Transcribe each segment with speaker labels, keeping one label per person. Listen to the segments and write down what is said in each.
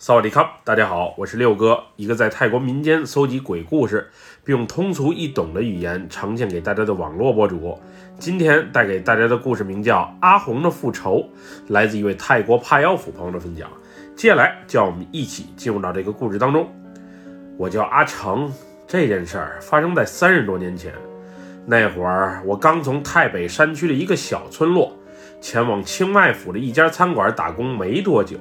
Speaker 1: 萨瓦迪卡，大家好，我是六哥，一个在泰国民间搜集鬼故事，并用通俗易懂的语言呈现给大家的网络博主。今天带给大家的故事名叫《阿红的复仇》，来自一位泰国帕腰府朋友的分享。接下来，叫我们一起进入到这个故事当中。我叫阿成，这件事儿发生在三十多年前，那会儿我刚从泰北山区的一个小村落，前往清迈府的一家餐馆打工没多久。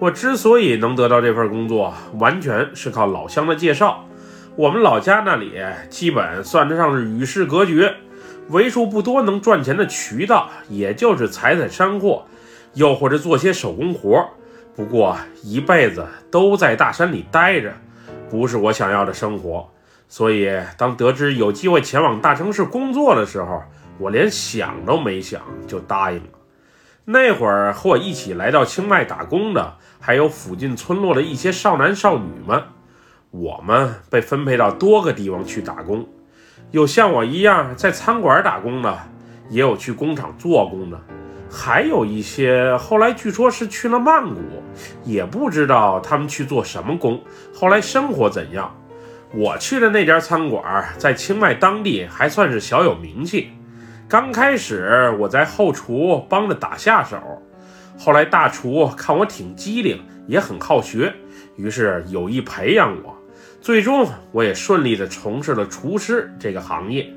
Speaker 1: 我之所以能得到这份工作，完全是靠老乡的介绍。我们老家那里基本算得上是与世隔绝，为数不多能赚钱的渠道，也就是采采山货，又或者做些手工活。不过一辈子都在大山里待着，不是我想要的生活。所以当得知有机会前往大城市工作的时候，我连想都没想就答应了。那会儿和我一起来到清迈打工的。还有附近村落的一些少男少女们，我们被分配到多个地方去打工，有像我一样在餐馆打工的，也有去工厂做工的，还有一些后来据说是去了曼谷，也不知道他们去做什么工，后来生活怎样。我去的那家餐馆在清迈当地还算是小有名气，刚开始我在后厨帮着打下手。后来大厨看我挺机灵，也很好学，于是有意培养我。最终，我也顺利地从事了厨师这个行业。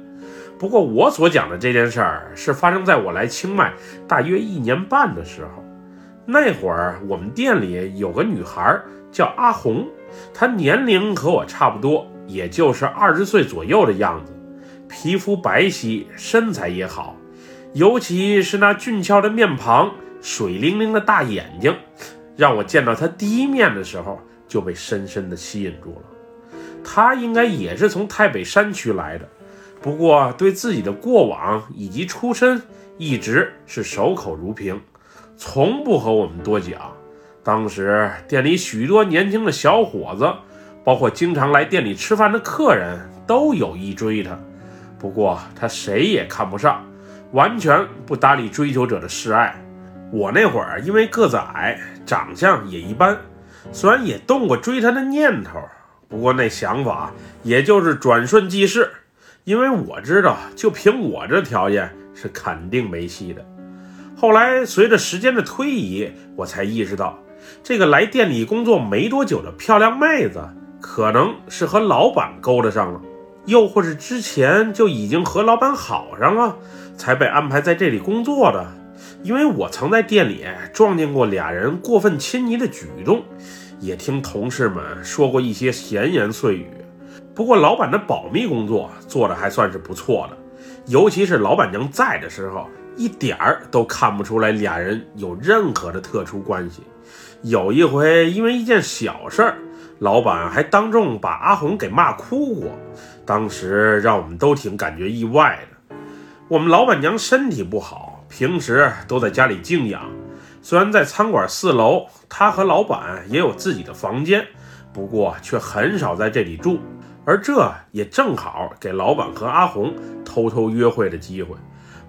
Speaker 1: 不过，我所讲的这件事儿是发生在我来清迈大约一年半的时候。那会儿，我们店里有个女孩叫阿红，她年龄和我差不多，也就是二十岁左右的样子，皮肤白皙，身材也好，尤其是那俊俏的面庞。水灵灵的大眼睛，让我见到他第一面的时候就被深深的吸引住了。他应该也是从太北山区来的，不过对自己的过往以及出身一直是守口如瓶，从不和我们多讲。当时店里许多年轻的小伙子，包括经常来店里吃饭的客人，都有意追他，不过他谁也看不上，完全不搭理追求者的示爱。我那会儿因为个子矮，长相也一般，虽然也动过追她的念头，不过那想法也就是转瞬即逝，因为我知道，就凭我这条件是肯定没戏的。后来随着时间的推移，我才意识到，这个来店里工作没多久的漂亮妹子，可能是和老板勾搭上了，又或是之前就已经和老板好上了，才被安排在这里工作的。因为我曾在店里撞见过俩人过分亲昵的举动，也听同事们说过一些闲言碎语。不过老板的保密工作做得还算是不错的，尤其是老板娘在的时候，一点儿都看不出来俩人有任何的特殊关系。有一回因为一件小事儿，老板还当众把阿红给骂哭过，当时让我们都挺感觉意外的。我们老板娘身体不好。平时都在家里静养，虽然在餐馆四楼，她和老板也有自己的房间，不过却很少在这里住。而这也正好给老板和阿红偷偷约会的机会。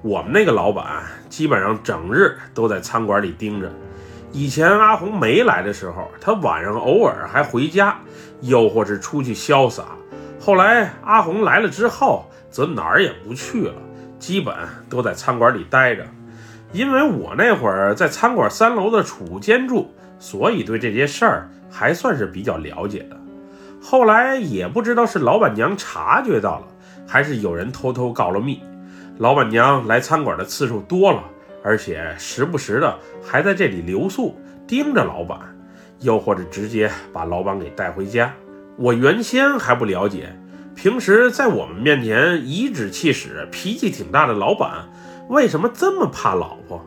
Speaker 1: 我们那个老板基本上整日都在餐馆里盯着。以前阿红没来的时候，他晚上偶尔还回家，又或是出去潇洒。后来阿红来了之后，则哪儿也不去了。基本都在餐馆里待着，因为我那会儿在餐馆三楼的储物间住，所以对这些事儿还算是比较了解的。后来也不知道是老板娘察觉到了，还是有人偷偷告了密。老板娘来餐馆的次数多了，而且时不时的还在这里留宿，盯着老板，又或者直接把老板给带回家。我原先还不了解。平时在我们面前颐指气使、脾气挺大的老板，为什么这么怕老婆？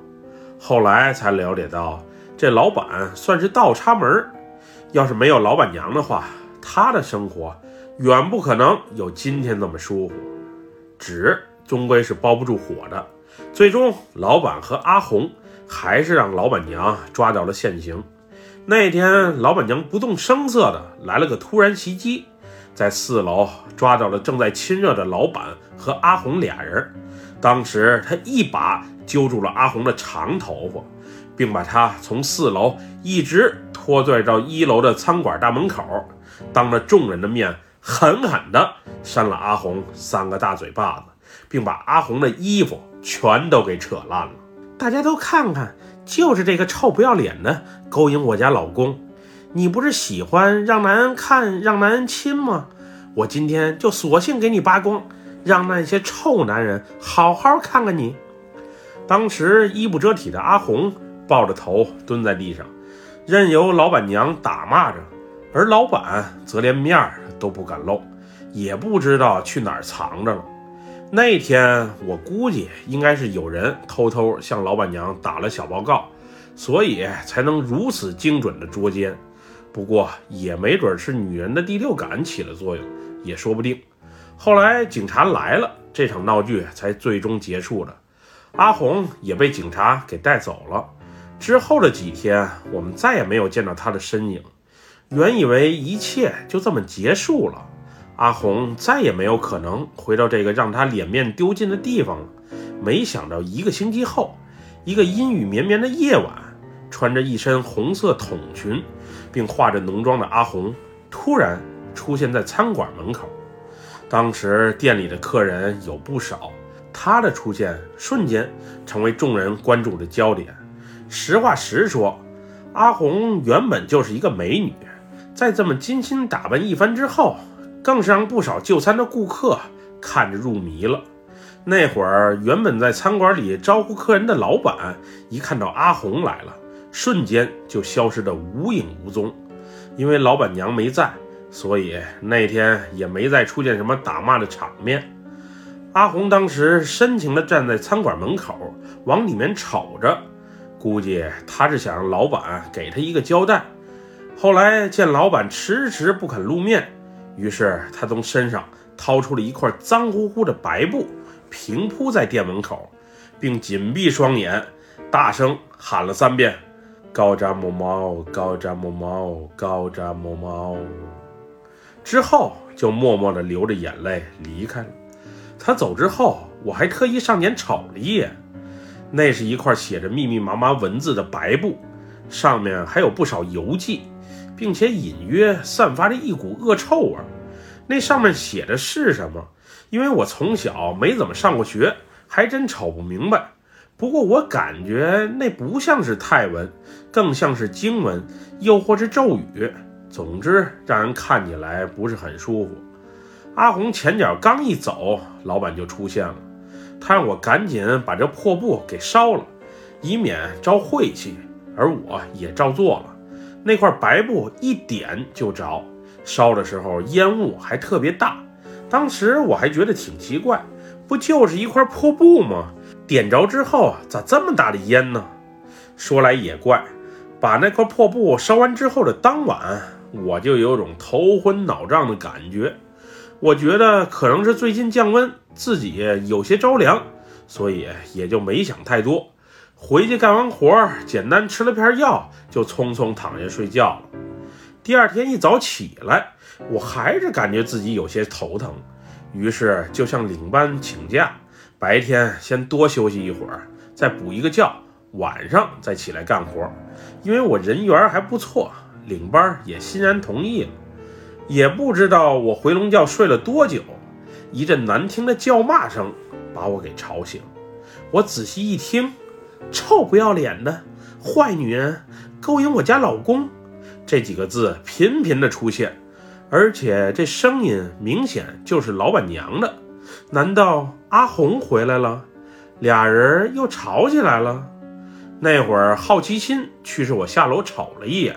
Speaker 1: 后来才了解到，这老板算是倒插门。要是没有老板娘的话，他的生活远不可能有今天这么舒服。纸终归是包不住火的，最终老板和阿红还是让老板娘抓到了现行。那天，老板娘不动声色的来了个突然袭击。在四楼抓到了正在亲热的老板和阿红俩人。当时她一把揪住了阿红的长头发，并把他从四楼一直拖拽到一楼的餐馆大门口，当着众人的面狠狠地扇了阿红三个大嘴巴子，并把阿红的衣服全都给扯烂了。大家都看看，就是这个臭不要脸的勾引我家老公。你不是喜欢让男人看、让男人亲吗？我今天就索性给你扒光，让那些臭男人好好看看你。当时衣不遮体的阿红抱着头蹲在地上，任由老板娘打骂着，而老板则连面儿都不敢露，也不知道去哪儿藏着了。那天我估计应该是有人偷偷向老板娘打了小报告，所以才能如此精准的捉奸。不过也没准是女人的第六感起了作用，也说不定。后来警察来了，这场闹剧才最终结束了。阿红也被警察给带走了。之后的几天，我们再也没有见到她的身影。原以为一切就这么结束了，阿红再也没有可能回到这个让她脸面丢尽的地方了。没想到一个星期后，一个阴雨绵绵的夜晚，穿着一身红色筒裙。并化着浓妆的阿红突然出现在餐馆门口。当时店里的客人有不少，她的出现瞬间成为众人关注的焦点。实话实说，阿红原本就是一个美女，在这么精心打扮一番之后，更是让不少就餐的顾客看着入迷了。那会儿，原本在餐馆里招呼客人的老板，一看到阿红来了。瞬间就消失得无影无踪，因为老板娘没在，所以那天也没再出现什么打骂的场面。阿红当时深情地站在餐馆门口，往里面瞅着，估计她是想让老板给她一个交代。后来见老板迟迟不肯露面，于是他从身上掏出了一块脏乎乎的白布，平铺在店门口，并紧闭双眼，大声喊了三遍。高扎木猫，高扎木猫，高扎木猫。之后就默默地流着眼泪离开了。他走之后，我还特意上前瞅了一眼，那是一块写着密密麻麻文字的白布，上面还有不少油迹，并且隐约散发着一股恶臭味。那上面写的是什么？因为我从小没怎么上过学，还真瞅不明白。不过我感觉那不像是泰文，更像是经文，又或是咒语。总之，让人看起来不是很舒服。阿红前脚刚一走，老板就出现了，他让我赶紧把这破布给烧了，以免招晦气。而我也照做了。那块白布一点就着，烧的时候烟雾还特别大。当时我还觉得挺奇怪，不就是一块破布吗？点着之后啊咋这么大的烟呢？说来也怪，把那块破布烧完之后的当晚，我就有种头昏脑胀的感觉。我觉得可能是最近降温，自己有些着凉，所以也就没想太多。回去干完活，简单吃了片药，就匆匆躺下睡觉了。第二天一早起来，我还是感觉自己有些头疼，于是就向领班请假。白天先多休息一会儿，再补一个觉，晚上再起来干活。因为我人缘还不错，领班也欣然同意了。也不知道我回笼觉睡了多久，一阵难听的叫骂声把我给吵醒。我仔细一听，“臭不要脸的坏女人，勾引我家老公”这几个字频频的出现，而且这声音明显就是老板娘的。难道阿红回来了？俩人又吵起来了。那会儿好奇心驱使我下楼瞅了一眼，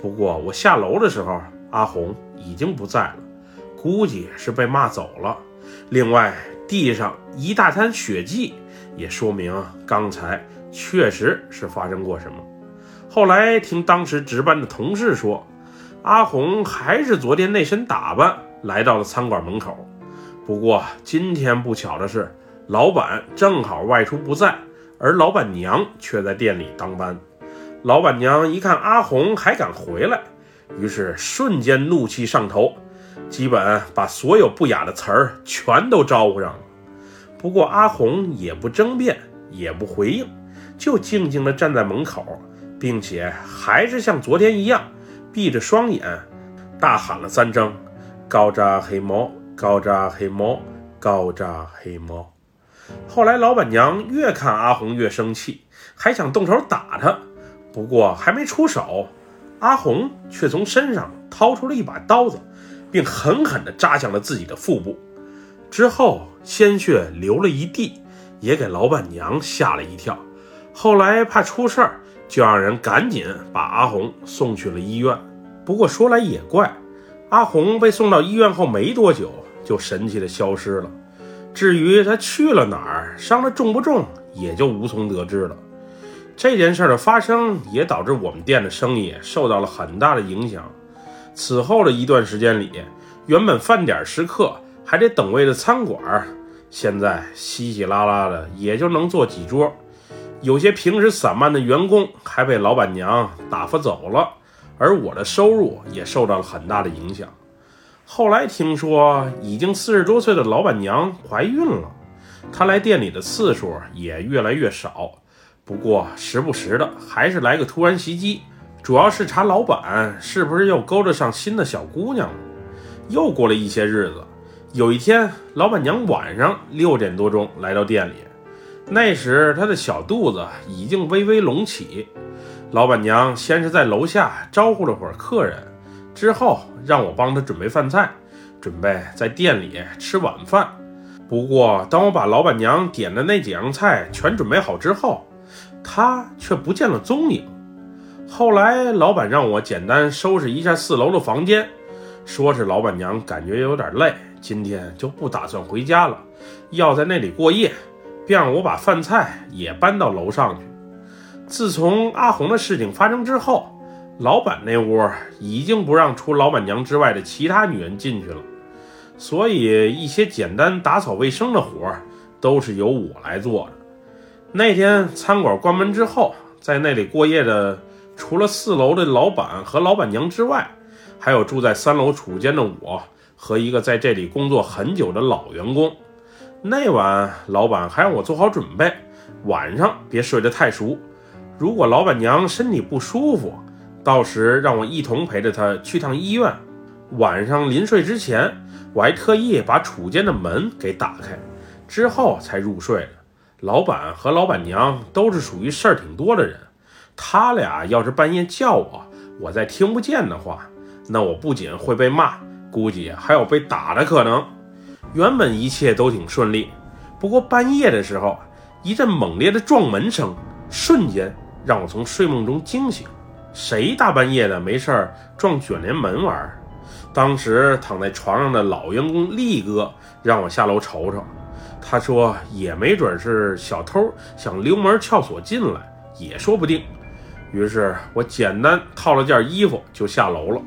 Speaker 1: 不过我下楼的时候，阿红已经不在了，估计是被骂走了。另外，地上一大滩血迹，也说明刚才确实是发生过什么。后来听当时值班的同事说，阿红还是昨天那身打扮来到了餐馆门口。不过今天不巧的是，老板正好外出不在，而老板娘却在店里当班。老板娘一看阿红还敢回来，于是瞬间怒气上头，基本把所有不雅的词儿全都招呼上了。不过阿红也不争辩，也不回应，就静静地站在门口，并且还是像昨天一样闭着双眼，大喊了三声：“高扎黑猫，高扎黑猫，高扎黑猫。”后来老板娘越看阿红越生气，还想动手打他，不过还没出手，阿红却从身上掏出了一把刀子，并狠狠地扎向了自己的腹部，之后鲜血流了一地。也给老板娘吓了一跳，后来怕出事儿，就让人赶紧把阿红送去了医院。不过说来也怪，阿红被送到医院后没多久，就神奇的消失了。至于她去了哪儿，伤的重不重，也就无从得知了。这件事的发生，也导致我们店的生意受到了很大的影响。此后的一段时间里，原本饭点时刻还得等位的餐馆。现在稀稀拉拉的也就能坐几桌，有些平时散漫的员工还被老板娘打发走了，而我的收入也受到了很大的影响。后来听说已经四十多岁的老板娘怀孕了，她来店里的次数也越来越少，不过时不时的还是来个突然袭击，主要是查老板是不是又勾搭上新的小姑娘了。又过了一些日子。有一天，老板娘晚上六点多钟来到店里，那时她的小肚子已经微微隆起。老板娘先是在楼下招呼了会儿客人，之后让我帮她准备饭菜，准备在店里吃晚饭。不过，当我把老板娘点的那几样菜全准备好之后，她却不见了踪影。后来，老板让我简单收拾一下四楼的房间，说是老板娘感觉有点累。今天就不打算回家了，要在那里过夜，便让我把饭菜也搬到楼上去。自从阿红的事情发生之后，老板那屋已经不让除老板娘之外的其他女人进去了，所以一些简单打扫卫生的活都是由我来做的。那天餐馆关门之后，在那里过夜的，除了四楼的老板和老板娘之外，还有住在三楼储物间的我。和一个在这里工作很久的老员工，那晚老板还让我做好准备，晚上别睡得太熟。如果老板娘身体不舒服，到时让我一同陪着她去趟医院。晚上临睡之前，我还特意把储间的门给打开，之后才入睡的。老板和老板娘都是属于事儿挺多的人，他俩要是半夜叫我，我再听不见的话，那我不仅会被骂。估计还有被打的可能。原本一切都挺顺利，不过半夜的时候，一阵猛烈的撞门声，瞬间让我从睡梦中惊醒。谁大半夜的没事儿撞卷帘门玩？当时躺在床上的老员工力哥让我下楼瞅瞅，他说也没准是小偷想溜门撬锁进来，也说不定。于是我简单套了件衣服就下楼了。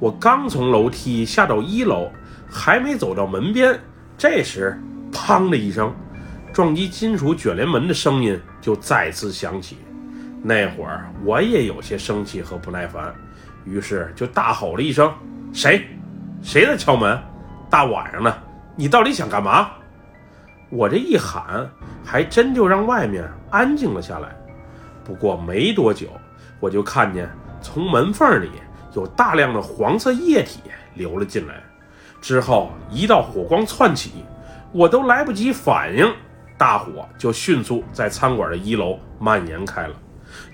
Speaker 1: 我刚从楼梯下到一楼，还没走到门边，这时“砰”的一声，撞击金属卷帘门的声音就再次响起。那会儿我也有些生气和不耐烦，于是就大吼了一声：“谁？谁在敲门？大晚上的，你到底想干嘛？”我这一喊，还真就让外面安静了下来。不过没多久，我就看见从门缝里。有大量的黄色液体流了进来，之后一道火光窜起，我都来不及反应，大火就迅速在餐馆的一楼蔓延开了。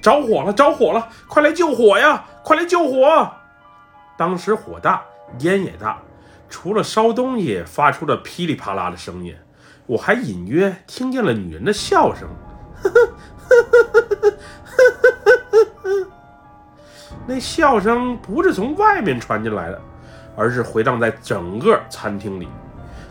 Speaker 1: 着火了着火了，快来救火呀，快来救火。当时火大，烟也大，除了烧东西发出的噼里啪啦的声音，我还隐约听见了女人的笑声，哈哈哈哈哈哈。那笑声不是从外面传进来的，而是回荡在整个餐厅里。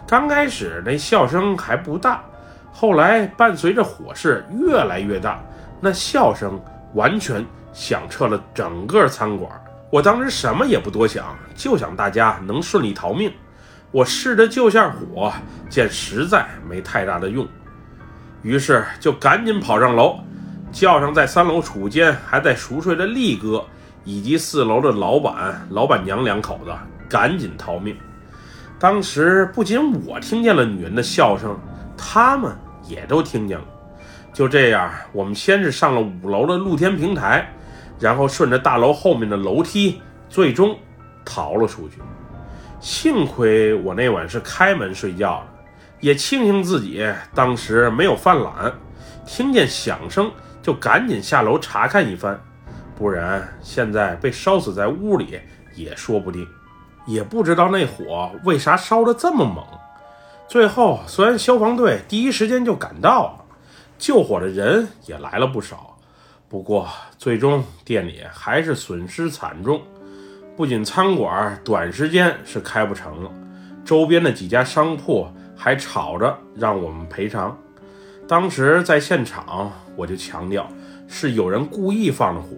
Speaker 1: 刚开始那笑声还不大，后来伴随着火势越来越大，那笑声完全响彻了整个餐馆。我当时什么也不多想，就想大家能顺利逃命。我试着救下火，见实在没太大的用，于是就赶紧跑上楼，叫上在三楼储间还在熟睡的力哥。以及四楼的老板、老板娘两口子赶紧逃命。当时不仅我听见了女人的笑声，他们也都听见了。就这样，我们先是上了五楼的露天平台，然后顺着大楼后面的楼梯，最终逃了出去。幸亏我那晚是开门睡觉的，也庆幸自己当时没有犯懒，听见响声就赶紧下楼查看一番，不然现在被烧死在屋里也说不定。也不知道那火为啥烧得这么猛。最后，虽然消防队第一时间就赶到了。救火的人也来了不少，不过最终店里还是损失惨重，不仅餐馆短时间是开不成了，周边的几家商铺还吵着让我们赔偿。当时在现场，我就强调是有人故意放的火，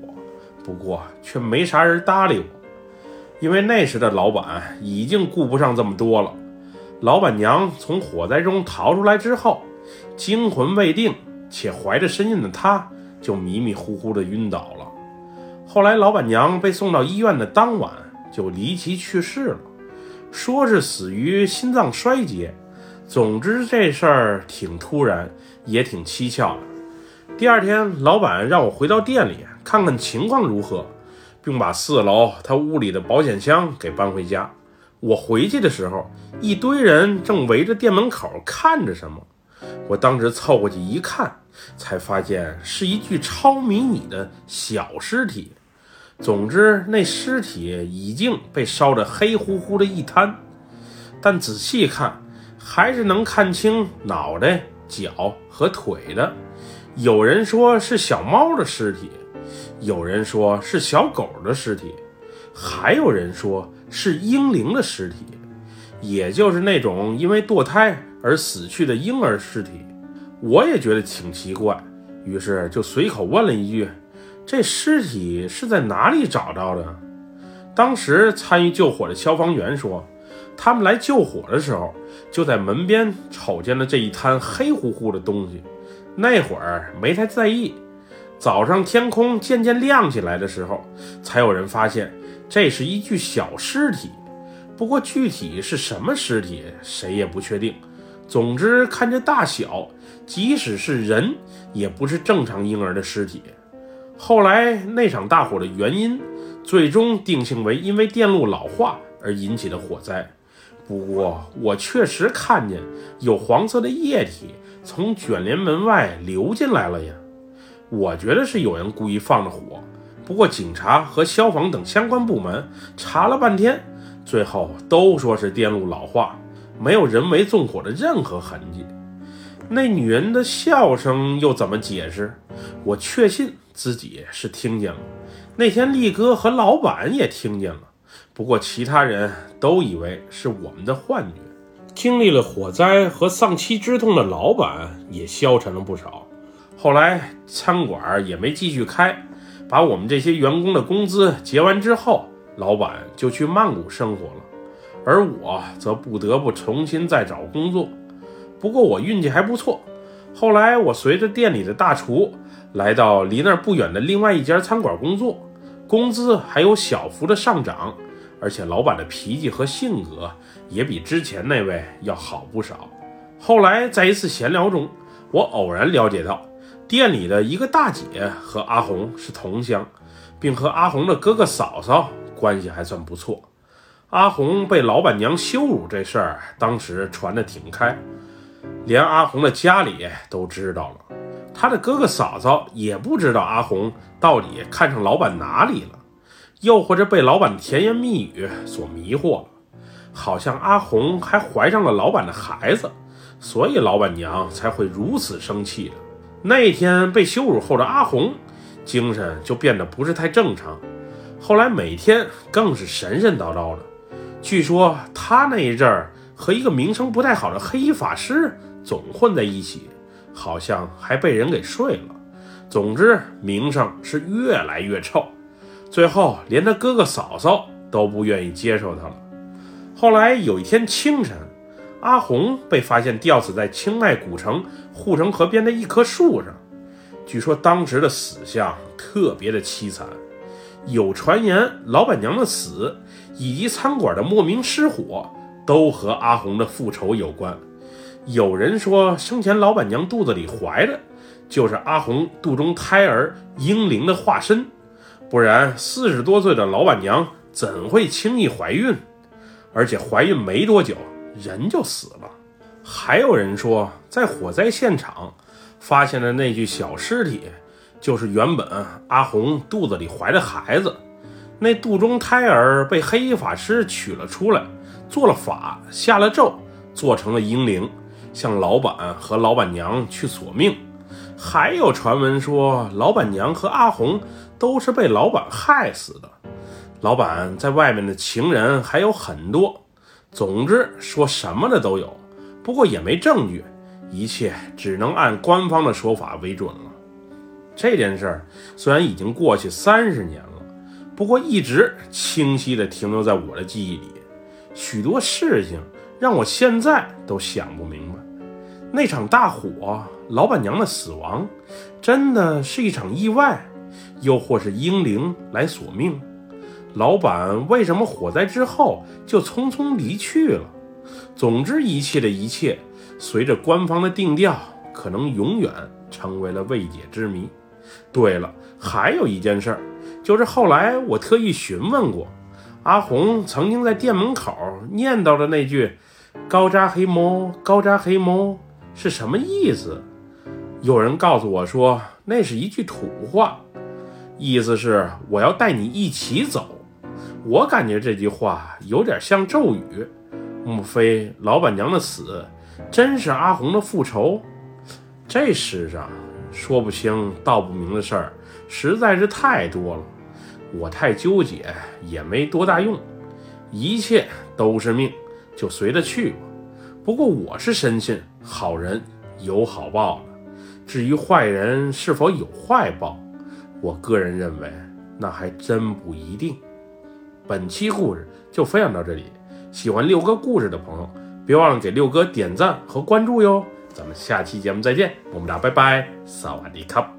Speaker 1: 不过却没啥人搭理我，因为那时的老板已经顾不上这么多了。老板娘从火灾中逃出来之后，惊魂未定。且怀着身孕的她就迷迷糊糊的晕倒了。后来老板娘被送到医院的当晚就离奇去世了，说是死于心脏衰竭。总之这事儿挺突然，也挺蹊跷的。第二天，老板让我回到店里看看情况如何，并把四楼他屋里的保险箱给搬回家。我回去的时候，一堆人正围着店门口看着什么。我当时凑过去一看，才发现是一具超迷你的小尸体。总之，那尸体已经被烧得黑乎乎的一滩，但仔细看，还是能看清脑袋、脚和腿的。有人说是小猫的尸体，有人说是小狗的尸体，还有人说是婴灵的尸体，也就是那种因为堕胎。而死去的婴儿尸体，我也觉得挺奇怪，于是就随口问了一句：“这尸体是在哪里找到的？”当时参与救火的消防员说，他们来救火的时候，就在门边瞅见了这一滩黑乎乎的东西，那会儿没太在意。早上天空渐渐亮起来的时候，才有人发现这是一具小尸体，不过具体是什么尸体，谁也不确定。总之，看这大小，即使是人，也不是正常婴儿的尸体。后来那场大火的原因，最终定性为因为电路老化而引起的火灾。不过，我确实看见有黄色的液体从卷帘门外流进来了呀。我觉得是有人故意放的火。不过，警察和消防等相关部门查了半天，最后都说是电路老化。没有人为纵火的任何痕迹，那女人的笑声又怎么解释？我确信自己是听见了。那天力哥和老板也听见了，不过其他人都以为是我们的幻觉。经历了火灾和丧妻之痛的老板也消沉了不少。后来餐馆也没继续开，把我们这些员工的工资结完之后，老板就去曼谷生活了。而我则不得不重新再找工作，不过我运气还不错。后来我随着店里的大厨来到离那儿不远的另外一家餐馆工作，工资还有小幅的上涨，而且老板的脾气和性格也比之前那位要好不少。后来在一次闲聊中，我偶然了解到店里的一个大姐和阿红是同乡，并和阿红的哥哥嫂嫂关系还算不错。阿红被老板娘羞辱这事儿，当时传得挺开，连阿红的家里都知道了。他的哥哥嫂嫂也不知道阿红到底看上老板哪里了，又或者被老板甜言蜜语所迷惑了。好像阿红还怀上了老板的孩子，所以老板娘才会如此生气的。那天被羞辱后的阿红，精神就变得不是太正常，后来每天更是神神叨叨的。据说他那一阵儿和一个名声不太好的黑衣法师总混在一起，好像还被人给睡了。总之，名声是越来越臭，最后连他哥哥嫂嫂都不愿意接受他了。后来有一天清晨，阿红被发现吊死在清迈古城护城河边的一棵树上。据说当时的死相特别的凄惨，有传言老板娘的死。以及餐馆的莫名失火，都和阿红的复仇有关。有人说，生前老板娘肚子里怀的，就是阿红肚中胎儿婴灵的化身，不然四十多岁的老板娘怎会轻易怀孕？而且怀孕没多久，人就死了。还有人说，在火灾现场发现的那具小尸体，就是原本阿红肚子里怀的孩子。那肚中胎儿被黑衣法师取了出来，做了法，下了咒，做成了婴灵，向老板和老板娘去索命。还有传闻说，老板娘和阿红都是被老板害死的。老板在外面的情人还有很多，总之说什么的都有，不过也没证据，一切只能按官方的说法为准了。这件事儿虽然已经过去三十年了，不过一直清晰地停留在我的记忆里。许多事情让我现在都想不明白，那场大火，老板娘的死亡，真的是一场意外，又或是英灵来索命？老板为什么火灾之后就匆匆离去了？总之，一切的一切，随着官方的定调，可能永远成为了未解之谜。对了，还有一件事儿，就是后来我特意询问过阿红，曾经在店门口念叨的那句“高扎黑猫，高扎黑猫”是什么意思？有人告诉我说，那是一句土话，意思是我要带你一起走。我感觉这句话有点像咒语，莫非老板娘的死真是阿红的复仇？这世上说不清道不明的事儿实在是太多了，我太纠结也没多大用。一切都是命，就随着去吧。不过我是深信好人有好报的，至于坏人是否有坏报，我个人认为那还真不一定。本期故事就分享到这里，喜欢六哥故事的朋友，别忘了给六哥点赞和关注哟。咱们下期节目再见，我们俩拜拜，萨瓦迪卡。